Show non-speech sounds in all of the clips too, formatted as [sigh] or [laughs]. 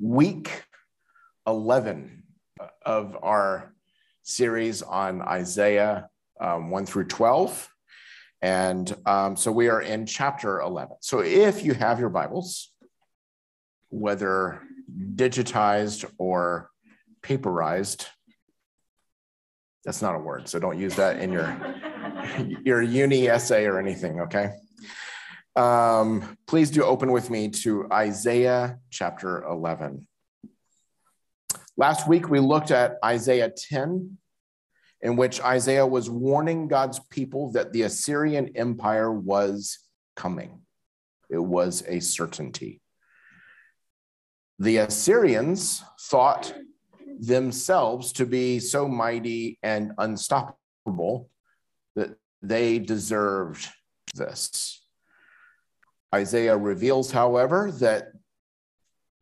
week 11 of our series on Isaiah um, 1 through 12. And um, so we are in chapter 11. So if you have your Bibles, whether digitized or paperized, that's not a word. So don't use that in your, [laughs] your uni essay or anything, okay? Um, please do open with me to Isaiah chapter 11. Last week, we looked at Isaiah 10, in which Isaiah was warning God's people that the Assyrian Empire was coming. It was a certainty. The Assyrians thought themselves to be so mighty and unstoppable that they deserved this. Isaiah reveals, however, that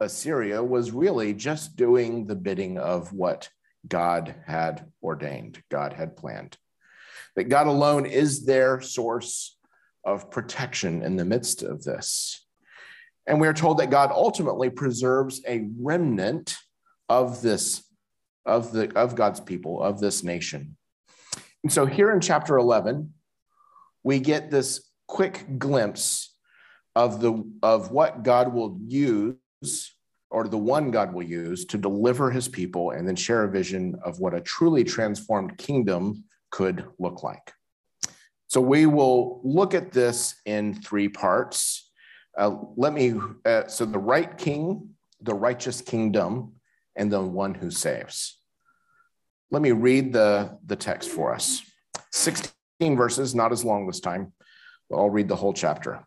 Assyria was really just doing the bidding of what God had ordained, God had planned. That God alone is their source of protection in the midst of this. And we are told that God ultimately preserves a remnant of this, of the of God's people, of this nation. And so here in chapter 11, we get this quick glimpse of the of what God will use or the one God will use to deliver his people and then share a vision of what a truly transformed kingdom could look like. So we will look at this in three parts. Uh, let me, uh, so the right king, the righteous kingdom, and the one who saves. Let me read the, the text for us 16 verses, not as long this time, but I'll read the whole chapter.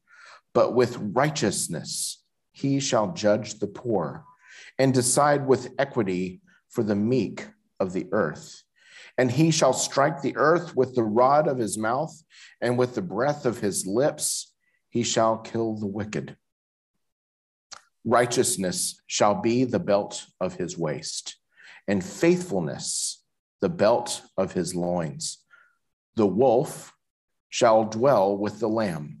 but with righteousness he shall judge the poor and decide with equity for the meek of the earth. And he shall strike the earth with the rod of his mouth, and with the breath of his lips he shall kill the wicked. Righteousness shall be the belt of his waist, and faithfulness the belt of his loins. The wolf shall dwell with the lamb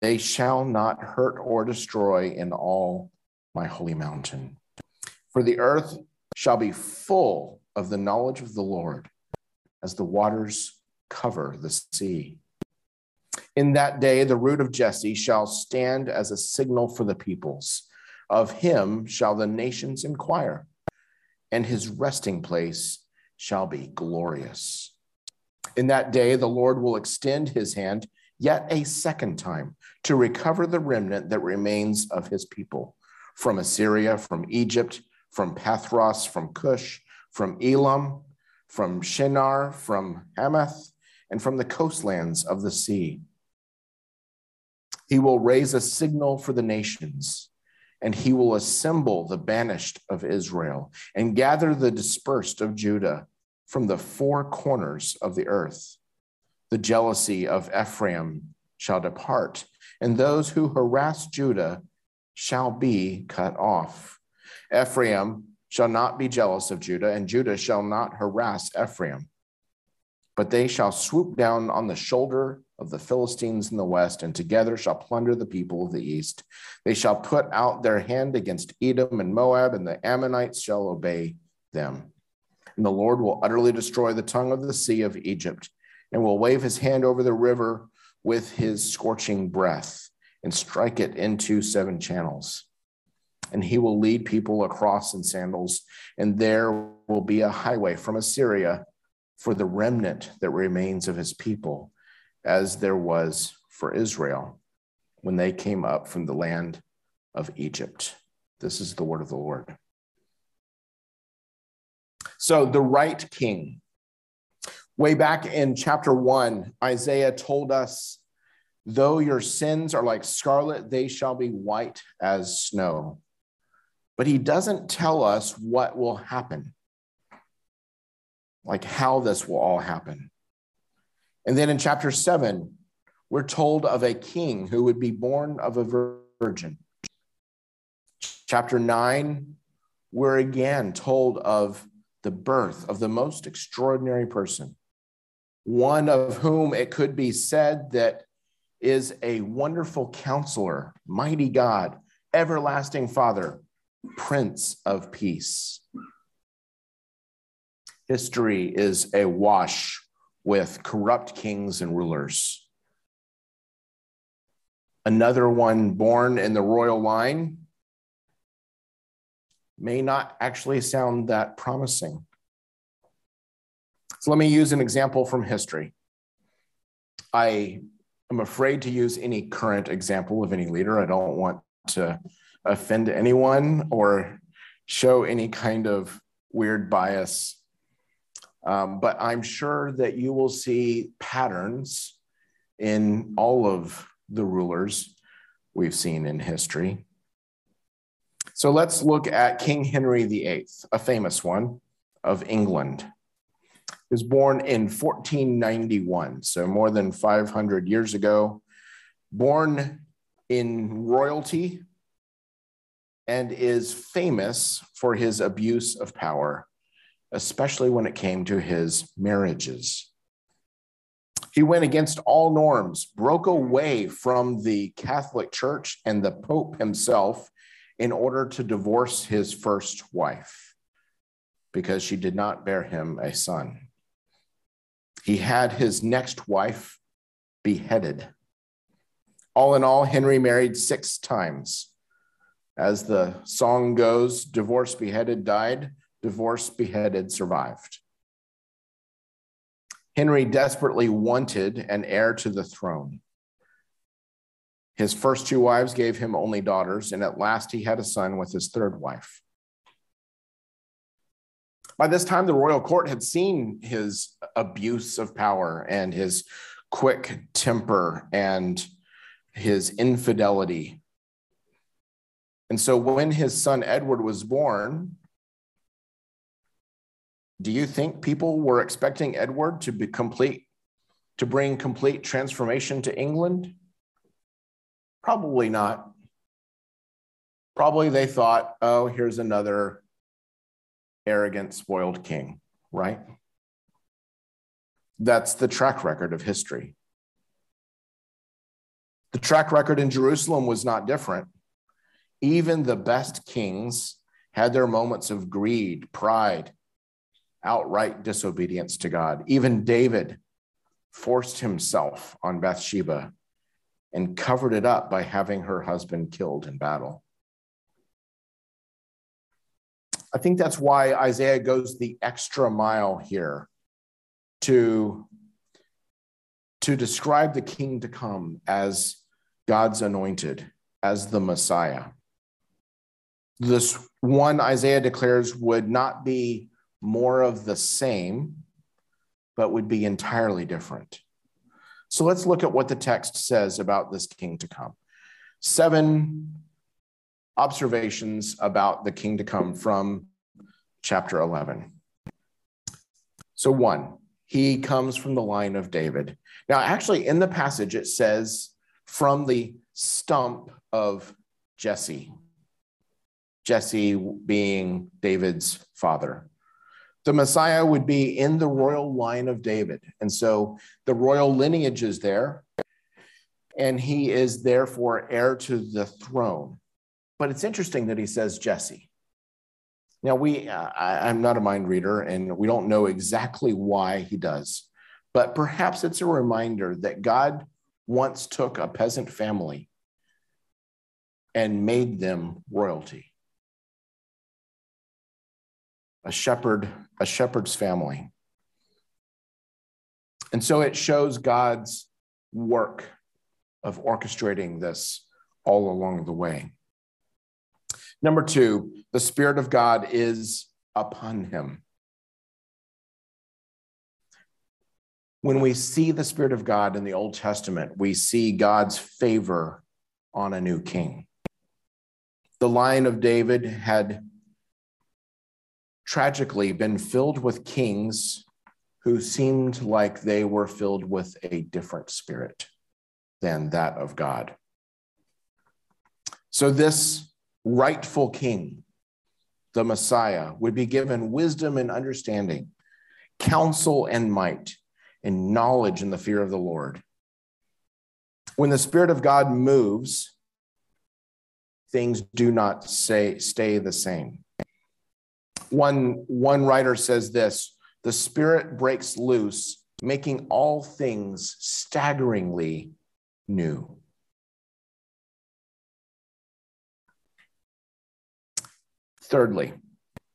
They shall not hurt or destroy in all my holy mountain. For the earth shall be full of the knowledge of the Lord as the waters cover the sea. In that day, the root of Jesse shall stand as a signal for the peoples. Of him shall the nations inquire, and his resting place shall be glorious. In that day, the Lord will extend his hand yet a second time to recover the remnant that remains of his people from Assyria, from Egypt, from Pathros, from Cush, from Elam, from Shinar, from Hamath, and from the coastlands of the sea. He will raise a signal for the nations, and he will assemble the banished of Israel and gather the dispersed of Judah from the four corners of the earth. The jealousy of Ephraim shall depart, and those who harass Judah shall be cut off. Ephraim shall not be jealous of Judah, and Judah shall not harass Ephraim. But they shall swoop down on the shoulder of the Philistines in the west, and together shall plunder the people of the east. They shall put out their hand against Edom and Moab, and the Ammonites shall obey them. And the Lord will utterly destroy the tongue of the sea of Egypt, and will wave his hand over the river with his scorching breath, and strike it into seven channels. And he will lead people across in sandals, and there will be a highway from Assyria for the remnant that remains of his people as there was for Israel when they came up from the land of Egypt. This is the word of the Lord. So, the right king. Way back in chapter one, Isaiah told us, Though your sins are like scarlet, they shall be white as snow. But he doesn't tell us what will happen, like how this will all happen. And then in chapter seven, we're told of a king who would be born of a virgin. Chapter nine, we're again told of the birth of the most extraordinary person, one of whom it could be said that is a wonderful counselor, mighty God, everlasting Father, Prince of Peace. History is awash with corrupt kings and rulers. Another one born in the royal line may not actually sound that promising. So let me use an example from history. I am afraid to use any current example of any leader. I don't want to offend anyone or show any kind of weird bias um, but I'm sure that you will see patterns in all of the rulers we've seen in history. So let's look at King Henry VIII, a famous one of England. Was born in 1491, so more than 500 years ago. Born in royalty and is famous for his abuse of power especially when it came to his marriages. He went against all norms, broke away from the Catholic Church and the Pope himself in order to divorce his first wife because she did not bear him a son. He had his next wife beheaded. All in all, Henry married six times. As the song goes, divorce, beheaded, died divorced, beheaded, survived. Henry desperately wanted an heir to the throne. His first two wives gave him only daughters, and at last he had a son with his third wife. By this time, the royal court had seen his abuse of power and his quick temper and his infidelity. And so, when his son Edward was born, do you think people were expecting Edward to be complete, to bring complete transformation to England? Probably not. Probably they thought, oh, here's another arrogant, spoiled king, right? That's the track record of history. The track record in Jerusalem was not different. Even the best kings had their moments of greed, pride, outright disobedience to God. Even David forced himself on Bathsheba and covered it up by having her husband killed in battle. I think that's why Isaiah goes the extra mile here to, to describe the king to come as God's anointed, as the Messiah. This one Isaiah declares would not be more of the same, but would be entirely different. So let's look at what the text says about this king to come. Seven observations about the king to come from chapter 11. So, one, he comes from the line of David. Now, actually, in the passage, it says from the stump of Jesse. Jesse being David's father. The Messiah would be in the royal line of David. And so the royal lineage is there, and he is therefore heir to the throne. But it's interesting that he says Jesse. Now, we, uh, I, I'm not a mind reader, and we don't know exactly why he does, but perhaps it's a reminder that God once took a peasant family and made them royalty. A shepherd, a shepherd's family. And so it shows God's work of orchestrating this all along the way. Number two, the Spirit of God is upon him. When we see the Spirit of God in the Old Testament, we see God's favor on a new king. The line of David had tragically been filled with kings who seemed like they were filled with a different spirit than that of God. So, this rightful king, the Messiah, would be given wisdom and understanding, counsel and might, and knowledge in the fear of the Lord. When the Spirit of God moves, things do not say, stay the same. One, one writer says this the Spirit breaks loose, making all things staggeringly new. Thirdly,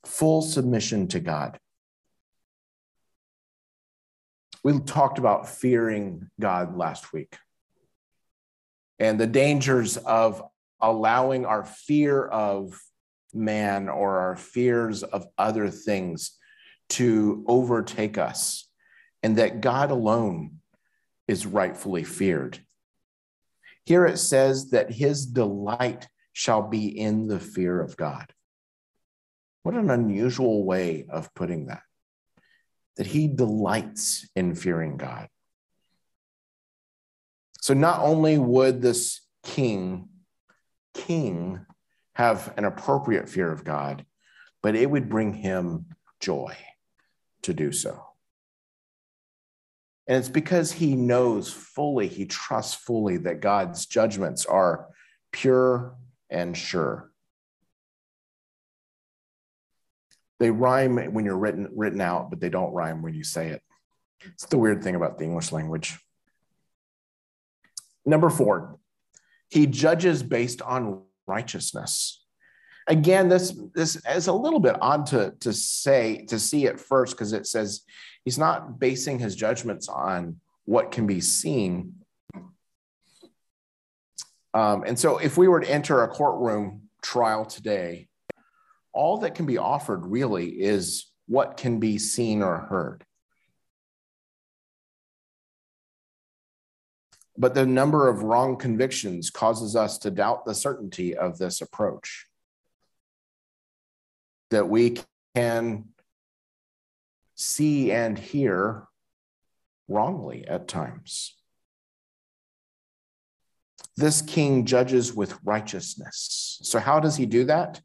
full submission to God. We talked about fearing God last week and the dangers of allowing our fear of man or our fears of other things to overtake us, and that God alone is rightfully feared. Here it says that his delight shall be in the fear of God. What an unusual way of putting that. That he delights in fearing God. So not only would this king, king, have an appropriate fear of God, but it would bring him joy to do so. And it's because he knows fully, he trusts fully that God's judgments are pure and sure. They rhyme when you're written, written out, but they don't rhyme when you say it. It's the weird thing about the English language. Number four, he judges based on righteousness. Again, this, this is a little bit odd to, to say, to see at first, because it says he's not basing his judgments on what can be seen. Um, and so, if we were to enter a courtroom trial today, all that can be offered really is what can be seen or heard. But the number of wrong convictions causes us to doubt the certainty of this approach. That we can see and hear wrongly at times. This king judges with righteousness. So, how does he do that?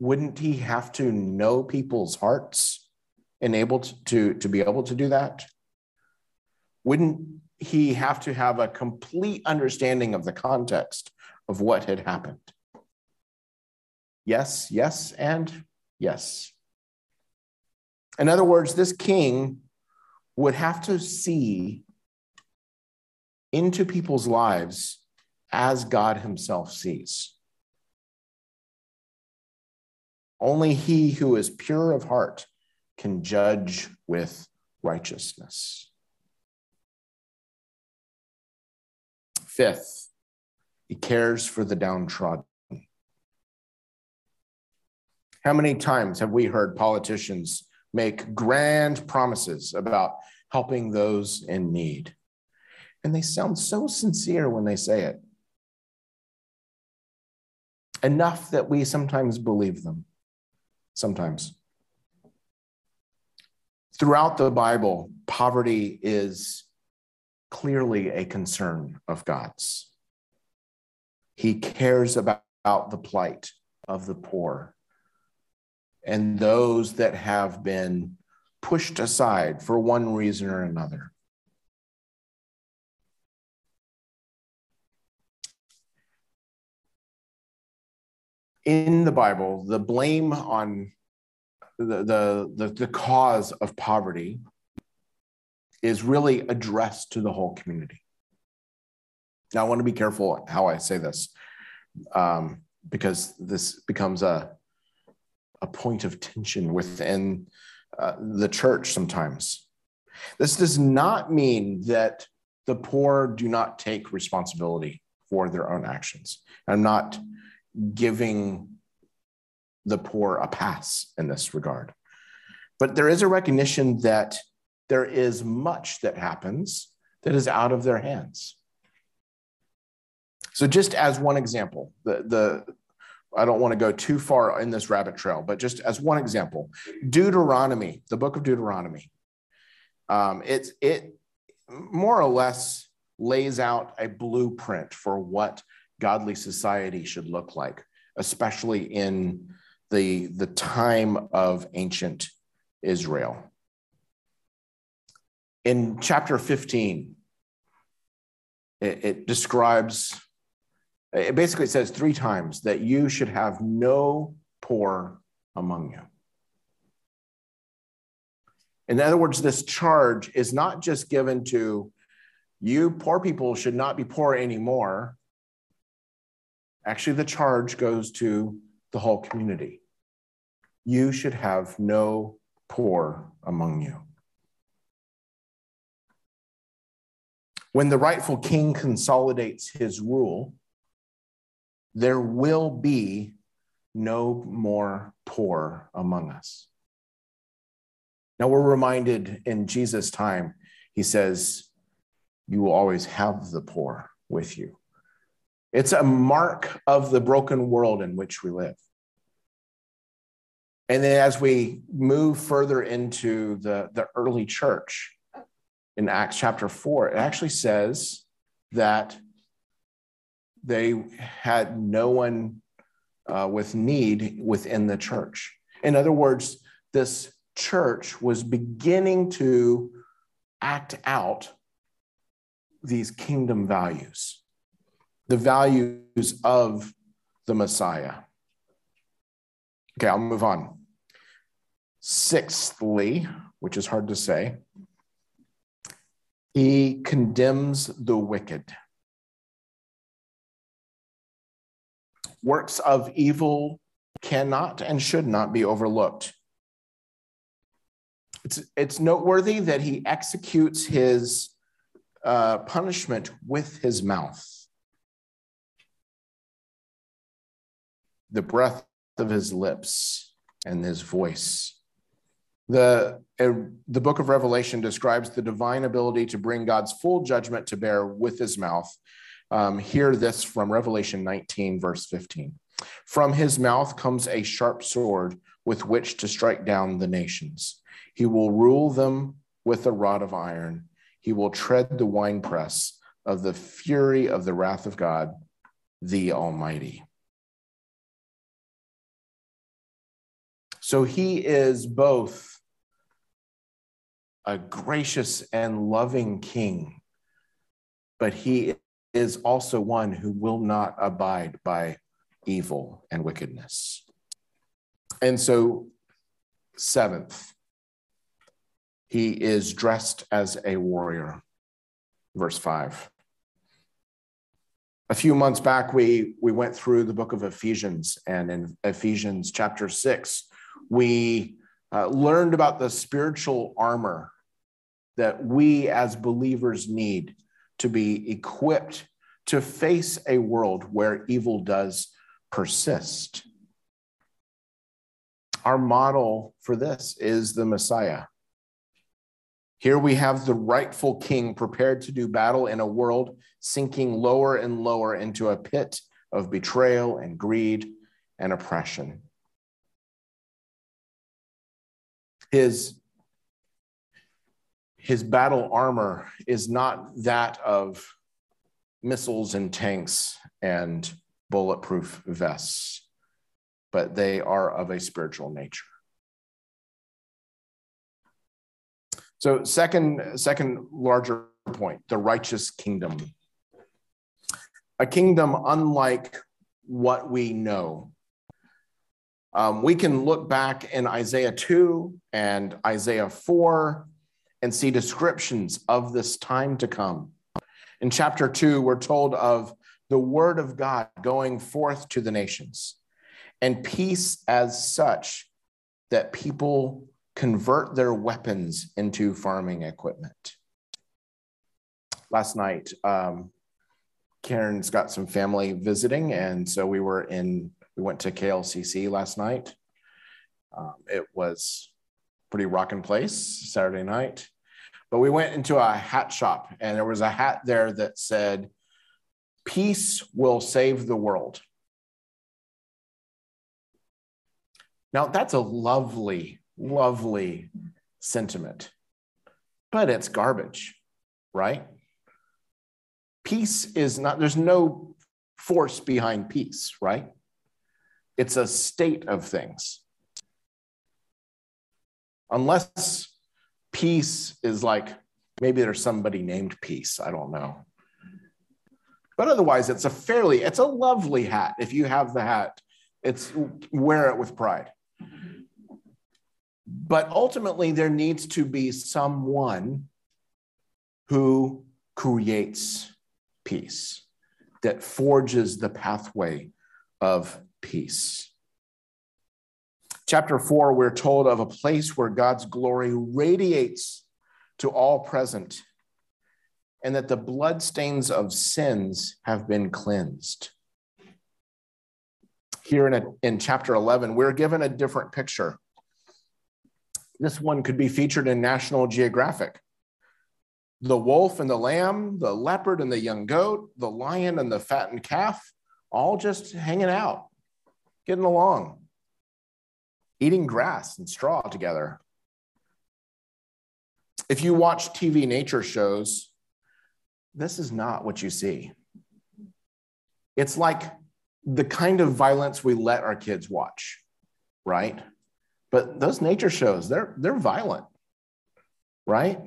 Wouldn't he have to know people's hearts and able to, to, to be able to do that? Wouldn't he have to have a complete understanding of the context of what had happened. Yes, yes, and yes. In other words, this king would have to see into people's lives as God himself sees. Only he who is pure of heart can judge with righteousness. Fifth, he cares for the downtrodden. How many times have we heard politicians make grand promises about helping those in need? And they sound so sincere when they say it. Enough that we sometimes believe them. Sometimes. Throughout the Bible, poverty is clearly a concern of God's. He cares about, the plight of the poor and those that have been pushed aside for one reason or another. In the Bible, the blame on the, the, the, the cause of poverty is really addressed to the whole community. Now, I want to be careful how I say this um, because this becomes a, a point of tension within uh, the church sometimes. This does not mean that the poor do not take responsibility for their own actions. I'm not giving the poor a pass in this regard. But there is a recognition that there is much that happens that is out of their hands. So, just as one example, the, the I don't want to go too far in this rabbit trail, but just as one example, Deuteronomy, the book of Deuteronomy, um, it, it more or less lays out a blueprint for what godly society should look like, especially in the, the time of ancient Israel. In chapter 15, it, it describes, it basically says three times that you should have no poor among you. In other words, this charge is not just given to you, poor people should not be poor anymore. Actually, the charge goes to the whole community. You should have no poor among you. When the rightful king consolidates his rule, there will be no more poor among us. Now we're reminded in Jesus' time, he says, You will always have the poor with you. It's a mark of the broken world in which we live. And then as we move further into the, the early church in Acts chapter 4, it actually says that they had no one uh, with need within the church. In other words, this church was beginning to act out these kingdom values, the values of the Messiah. Okay, I'll move on. Sixthly, which is hard to say, he condemns the wicked. Works of evil cannot and should not be overlooked. It's, it's noteworthy that he executes his uh, punishment with his mouth. The breath of his lips and his voice the, uh, the book of Revelation describes the divine ability to bring God's full judgment to bear with his mouth. Um, hear this from Revelation 19, verse 15. From his mouth comes a sharp sword with which to strike down the nations. He will rule them with a rod of iron. He will tread the winepress of the fury of the wrath of God, the Almighty. So he is both a gracious and loving king, but he is also one who will not abide by evil and wickedness. And so, seventh, he is dressed as a warrior. Verse 5. A few months back, we, we went through the book of Ephesians, and in Ephesians chapter 6, we uh, learned about the spiritual armor that we as believers need to be equipped to face a world where evil does persist. Our model for this is the Messiah. Here we have the rightful king prepared to do battle in a world sinking lower and lower into a pit of betrayal and greed and oppression. His, his battle armor is not that of missiles and tanks and bulletproof vests, but they are of a spiritual nature. So, second, second larger point the righteous kingdom. A kingdom unlike what we know. Um, we can look back in Isaiah 2 and Isaiah 4 and see descriptions of this time to come. In chapter 2, we're told of the word of God going forth to the nations and peace as such that people convert their weapons into farming equipment. Last night, um, Karen's got some family visiting, and so we were in. We went to KLCC last night. Um, it was pretty rocking place Saturday night, but we went into a hat shop, and there was a hat there that said, "Peace will save the world." Now that's a lovely lovely sentiment, but it's garbage, right? Peace is not, there's no force behind peace, right? It's a state of things. Unless peace is like, maybe there's somebody named Peace, I don't know. But otherwise, it's a fairly, it's a lovely hat. If you have the hat, it's wear it with pride. But ultimately, there needs to be someone who creates peace, that forges the pathway of peace. Chapter four, we're told of a place where God's glory radiates to all present, and that the bloodstains of sins have been cleansed. Here in, a, in chapter 11, we're given a different picture this one could be featured in National Geographic. The wolf and the lamb, the leopard and the young goat, the lion and the fattened calf, all just hanging out, getting along, eating grass and straw together. If you watch TV nature shows, this is not what you see. It's like the kind of violence we let our kids watch, right? But those nature shows, they're they're violent, right?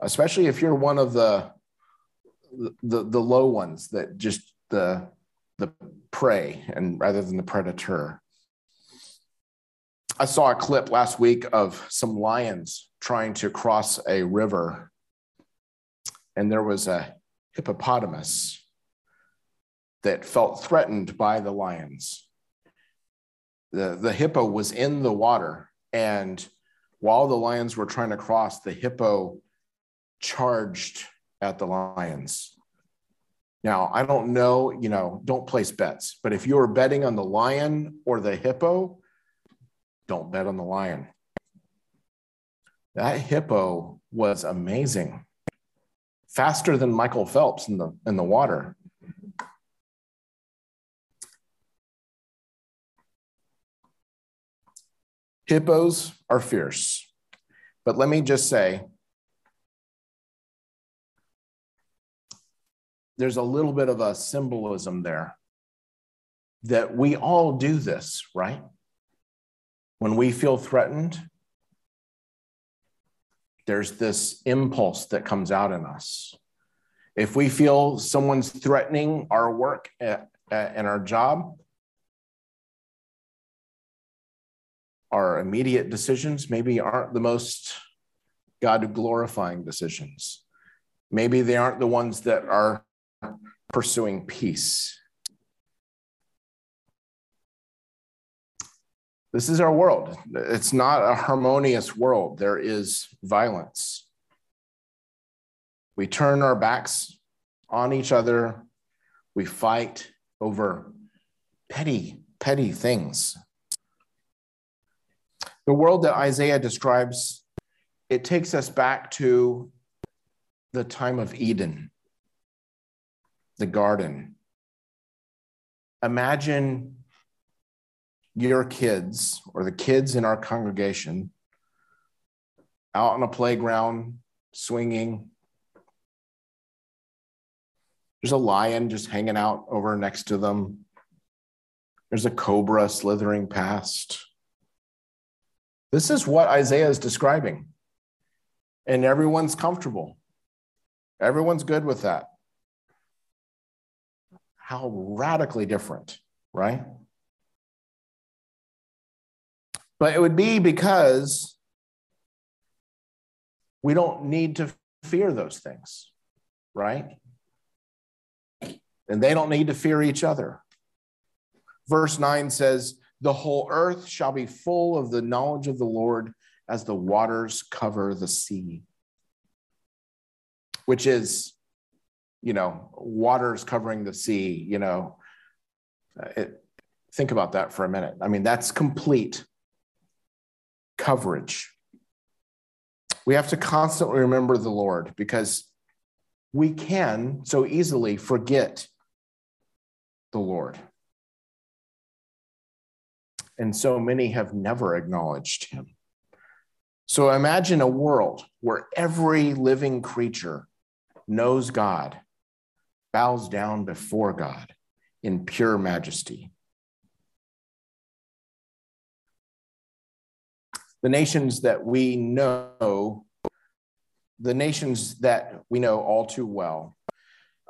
Especially if you're one of the the the low ones that just the the prey and rather than the predator. I saw a clip last week of some lions trying to cross a river, and there was a hippopotamus that felt threatened by the lions the, the hippo was in the water. And while the lions were trying to cross, the hippo charged at the lions. Now, I don't know, you know, don't place bets, but if you're betting on the lion or the hippo, don't bet on the lion. That hippo was amazing. Faster than Michael Phelps in the in the water. Hippos are fierce. But let me just say, there's a little bit of a symbolism there that we all do this, right? When we feel threatened, there's this impulse that comes out in us. If we feel someone's threatening our work and our job, our immediate decisions maybe aren't the most God glorifying decisions. Maybe they aren't the ones that are pursuing peace. This is our world. It's not a harmonious world. There is violence. We turn our backs on each other. We fight over petty, petty things. The world that Isaiah describes, it takes us back to the time of Eden, the garden. Imagine your kids or the kids in our congregation out on a playground swinging, There's a lion just hanging out over next to them. There's a cobra slithering past. This is what Isaiah is describing. And everyone's comfortable. Everyone's good with that. How radically different, right? But it would be because we don't need to fear those things, right? And they don't need to fear each other. Verse 9 says, The whole earth shall be full of the knowledge of the Lord as the waters cover the sea. Which is, you know, waters covering the sea, you know. Uh, it, think about that for a minute. I mean, that's complete coverage. We have to constantly remember the Lord because we can so easily forget the Lord. And so many have never acknowledged him. So imagine a world where every living creature knows God, bows down before God in pure majesty. the nations that we know, the nations that we know all too well,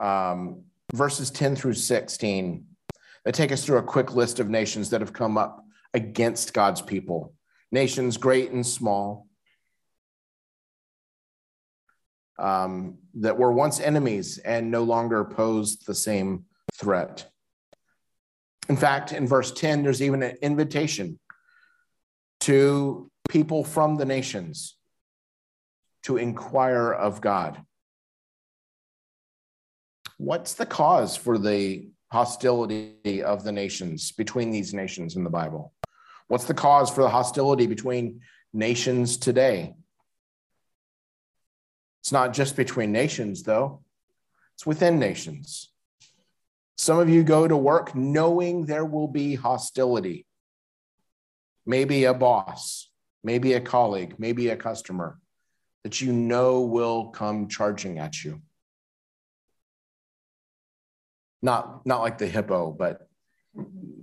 um, verses 10 through 16, they take us through a quick list of nations that have come up against God's people, nations great and small. Um, that were once enemies and no longer posed the same threat. In fact, in verse 10, there's even an invitation to people from the nations to inquire of God. What's the cause for the hostility of the nations between these nations in the Bible? What's the cause for the hostility between nations today? It's not just between nations, though, it's within nations. Some of you go to work knowing there will be hostility. Maybe a boss, maybe a colleague, maybe a customer that you know will come charging at you. Not, not like the hippo, but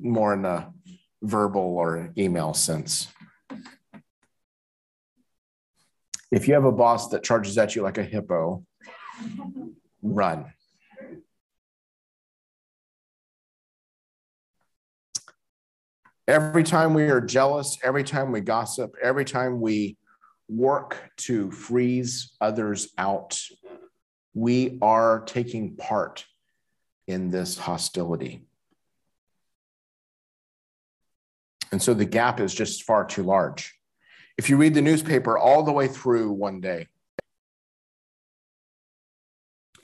more in a verbal or email sense. If you have a boss that charges at you like a hippo, run. Every time we are jealous, every time we gossip, every time we work to freeze others out, we are taking part in this hostility. And so the gap is just far too large. If you read the newspaper all the way through one day,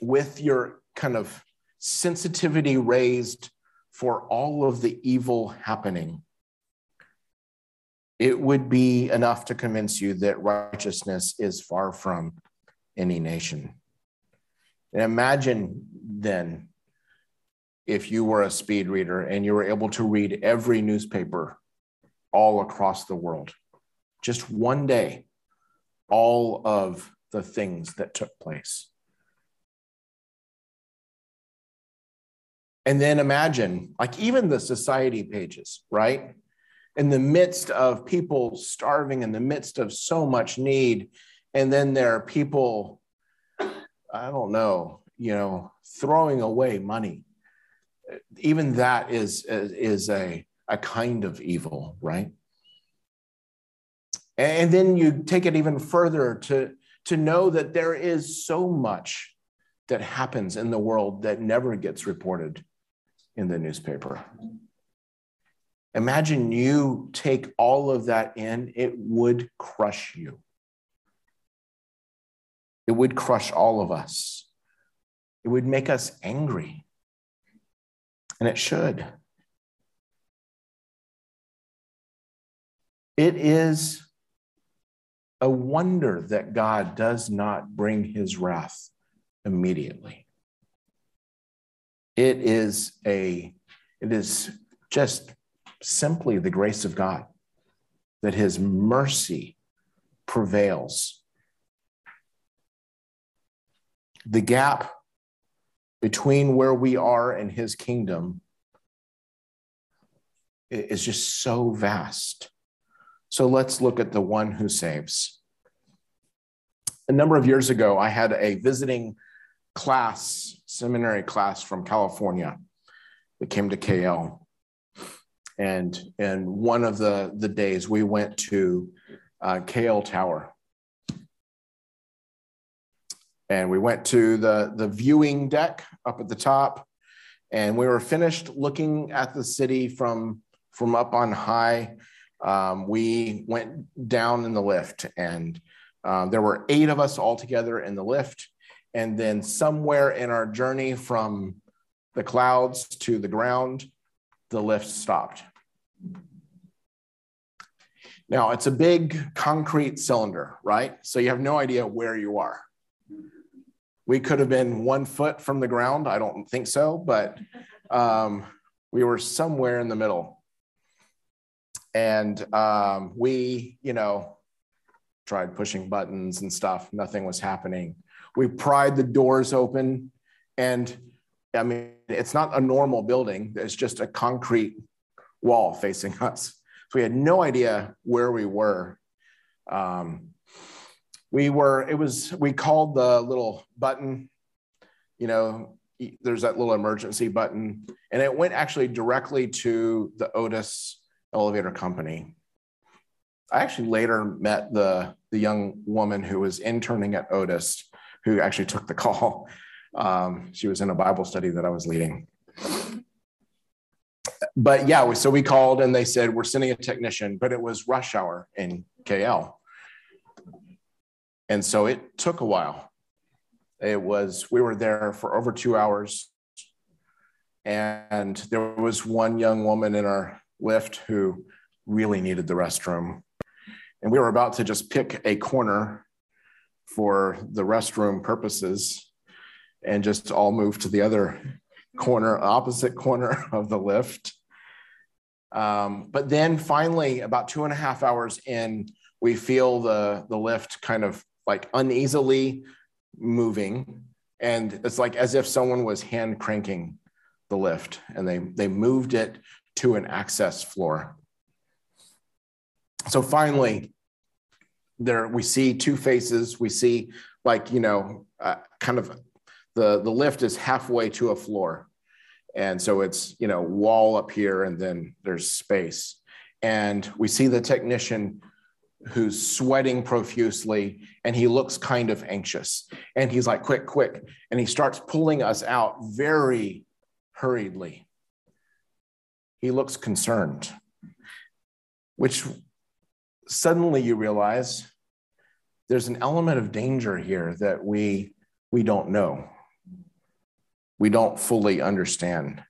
with your kind of sensitivity raised for all of the evil happening, it would be enough to convince you that righteousness is far from any nation. And imagine then if you were a speed reader and you were able to read every newspaper all across the world, just one day, all of the things that took place. And then imagine, like, even the society pages, right? in the midst of people starving, in the midst of so much need. And then there are people, I don't know, you know, throwing away money. Even that is, is a, a kind of evil, right? And then you take it even further to, to know that there is so much that happens in the world that never gets reported in the newspaper. Imagine you take all of that in, it would crush you. It would crush all of us. It would make us angry. And it should. It is a wonder that God does not bring his wrath immediately. It is a, it is just simply the grace of God, that his mercy prevails. The gap between where we are and his kingdom is just so vast. So let's look at the one who saves. A number of years ago, I had a visiting class, seminary class from California that came to KL. And, and one of the, the days we went to uh, KL Tower. And we went to the, the viewing deck up at the top, and we were finished looking at the city from, from up on high. Um, we went down in the lift, and um, there were eight of us all together in the lift. And then somewhere in our journey from the clouds to the ground, the lift stopped. Now, it's a big concrete cylinder, right? So you have no idea where you are. We could have been one foot from the ground. I don't think so, but um, we were somewhere in the middle. And um, we, you know, tried pushing buttons and stuff. Nothing was happening. We pried the doors open. And I mean, it's not a normal building, it's just a concrete wall facing [laughs] us. So we had no idea where we were. Um, we were, it was, we called the little button, you know, there's that little emergency button, and it went actually directly to the Otis elevator company. I actually later met the, the young woman who was interning at Otis, who actually took the call. Um, she was in a Bible study that I was leading but yeah, so we called and they said, we're sending a technician, but it was rush hour in KL. And so it took a while. It was, we were there for over two hours. And there was one young woman in our lift who really needed the restroom. And we were about to just pick a corner for the restroom purposes and just all move to the other corner, opposite corner [laughs] of the lift. Um, but then finally, about two and a half hours in, we feel the, the lift kind of like uneasily moving. And it's like as if someone was hand cranking the lift and they, they moved it to an access floor. So finally, there we see two faces. We see like, you know, uh, kind of the, the lift is halfway to a floor. And so it's, you know, wall up here and then there's space. And we see the technician who's sweating profusely and he looks kind of anxious. And he's like, quick, quick. And he starts pulling us out very hurriedly. He looks concerned, which suddenly you realize there's an element of danger here that we, we don't know we don't fully understand.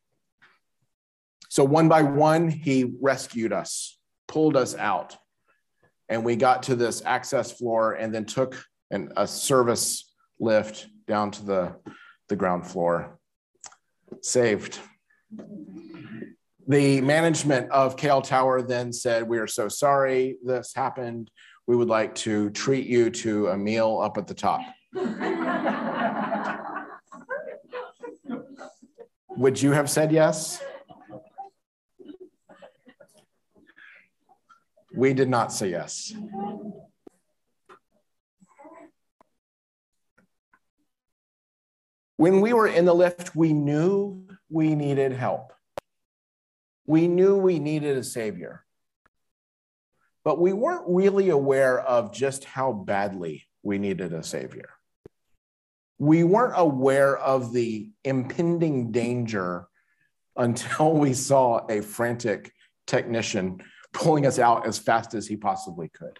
So, one by one, he rescued us, pulled us out, and we got to this access floor and then took an, a service lift down to the, the ground floor. Saved. The management of KL Tower then said, We are so sorry this happened. We would like to treat you to a meal up at the top. Would you have said yes? We did not say yes. When we were in the lift, we knew we needed help. We knew we needed a savior. But we weren't really aware of just how badly we needed a savior we weren't aware of the impending danger until we saw a frantic technician pulling us out as fast as he possibly could.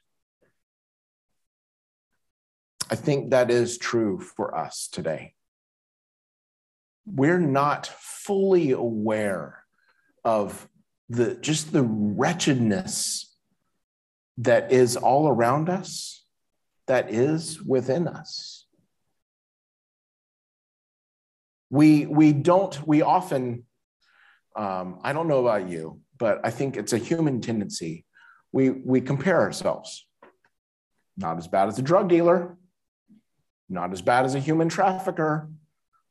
I think that is true for us today. We're not fully aware of the just the wretchedness that is all around us, that is within us. we we don't we often um, i don't know about you but i think it's a human tendency we we compare ourselves not as bad as a drug dealer not as bad as a human trafficker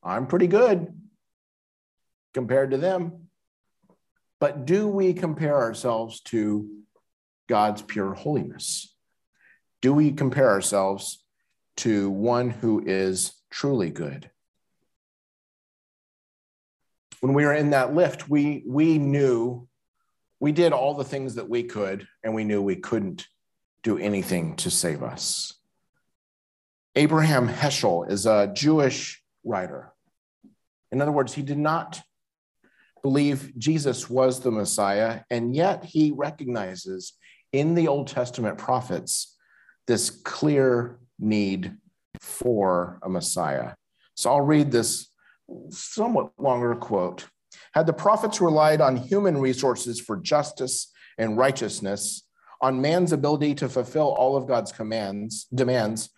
I'm pretty good compared to them. But do we compare ourselves to God's pure holiness? Do we compare ourselves to one who is truly good? When we were in that lift, we, we knew we did all the things that we could, and we knew we couldn't do anything to save us. Abraham Heschel is a Jewish writer. In other words, he did not believe Jesus was the Messiah, and yet he recognizes in the Old Testament prophets this clear need for a Messiah. So I'll read this somewhat longer quote. Had the prophets relied on human resources for justice and righteousness, on man's ability to fulfill all of God's commands, demands,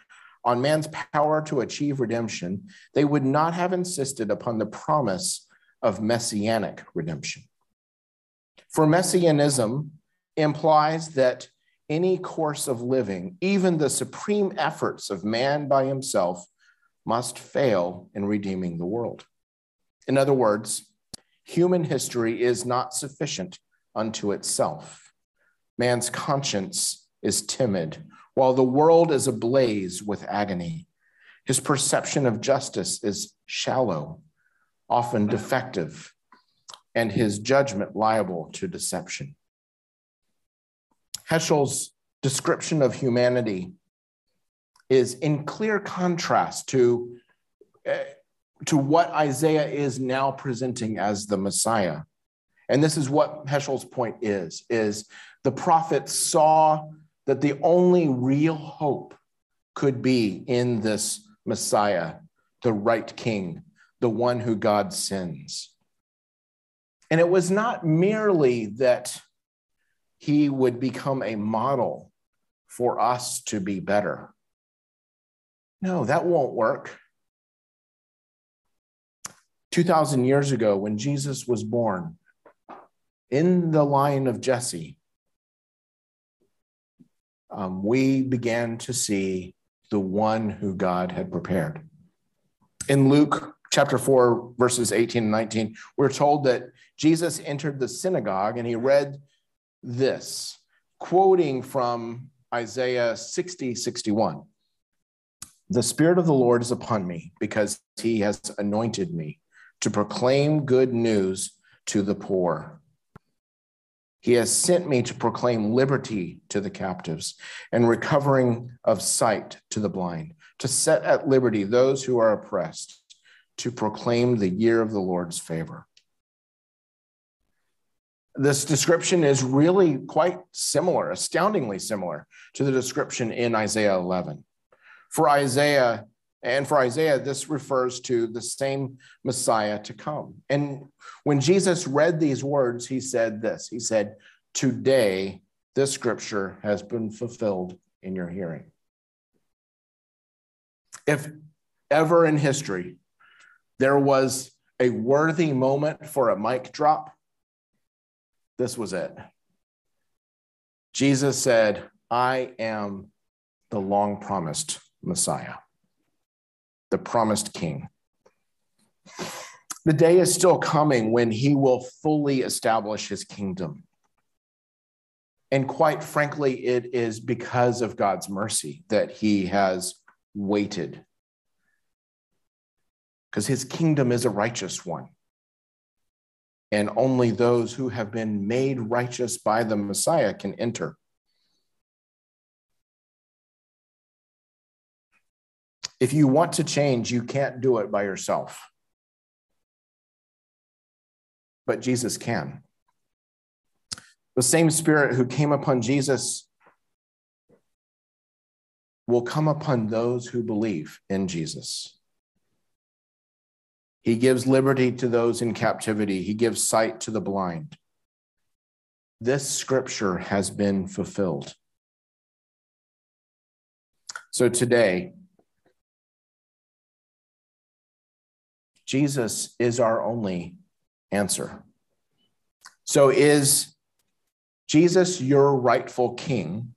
on man's power to achieve redemption, they would not have insisted upon the promise of messianic redemption. For messianism implies that any course of living, even the supreme efforts of man by himself, must fail in redeeming the world. In other words, human history is not sufficient unto itself. Man's conscience is timid, while the world is ablaze with agony. His perception of justice is shallow often defective, and his judgment liable to deception. Heschel's description of humanity is in clear contrast to, uh, to what Isaiah is now presenting as the Messiah. And this is what Heschel's point is, is the prophet saw that the only real hope could be in this Messiah, the right king, the one who God sends. And it was not merely that he would become a model for us to be better. No, that won't work. 2,000 years ago, when Jesus was born in the line of Jesse, um, we began to see the one who God had prepared. In Luke chapter 4, verses 18 and 19, we're told that Jesus entered the synagogue and he read this, quoting from Isaiah 60, 61. The Spirit of the Lord is upon me because he has anointed me to proclaim good news to the poor. He has sent me to proclaim liberty to the captives and recovering of sight to the blind, to set at liberty those who are oppressed to proclaim the year of the Lord's favor. This description is really quite similar, astoundingly similar to the description in Isaiah 11. For Isaiah, and for Isaiah, this refers to the same Messiah to come. And when Jesus read these words, he said this He said, Today, this scripture has been fulfilled in your hearing. If ever in history there was a worthy moment for a mic drop, this was it. Jesus said, I am the long promised Messiah, the promised King. The day is still coming when he will fully establish his kingdom. And quite frankly, it is because of God's mercy that he has waited because his kingdom is a righteous one. And only those who have been made righteous by the Messiah can enter. If you want to change, you can't do it by yourself. But Jesus can. The same Spirit who came upon Jesus will come upon those who believe in Jesus. He gives liberty to those in captivity. He gives sight to the blind. This scripture has been fulfilled. So today, Jesus is our only answer. So is Jesus your rightful king,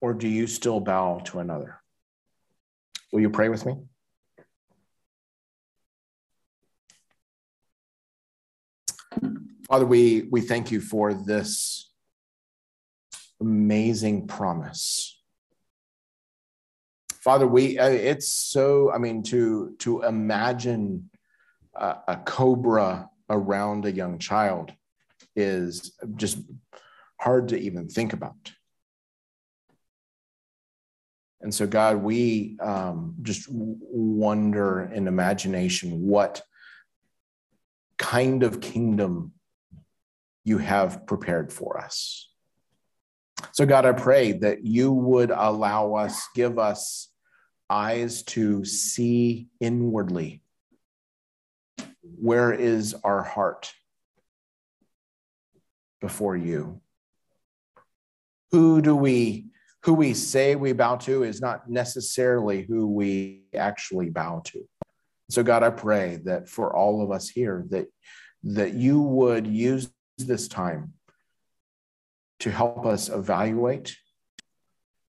or do you still bow to another? Will you pray with me? Father, we, we thank you for this amazing promise. Father, we uh, it's so I mean to to imagine a, a cobra around a young child is just hard to even think about. And so, God, we um, just wonder in imagination what kind of kingdom you have prepared for us. So, God, I pray that you would allow us, give us eyes to see inwardly. Where is our heart before you? Who do we who we say we bow to is not necessarily who we actually bow to. So God, I pray that for all of us here that that you would use this time to help us evaluate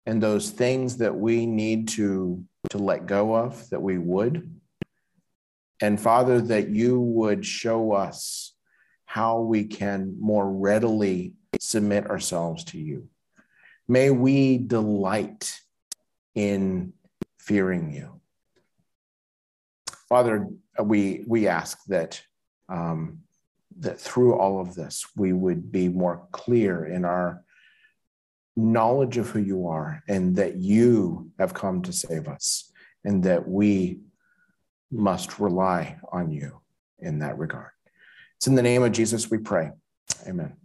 and those things that we need to to let go of that we would and father that you would show us how we can more readily submit ourselves to you May we delight in fearing you. Father, we, we ask that, um, that through all of this, we would be more clear in our knowledge of who you are and that you have come to save us and that we must rely on you in that regard. It's in the name of Jesus we pray. Amen.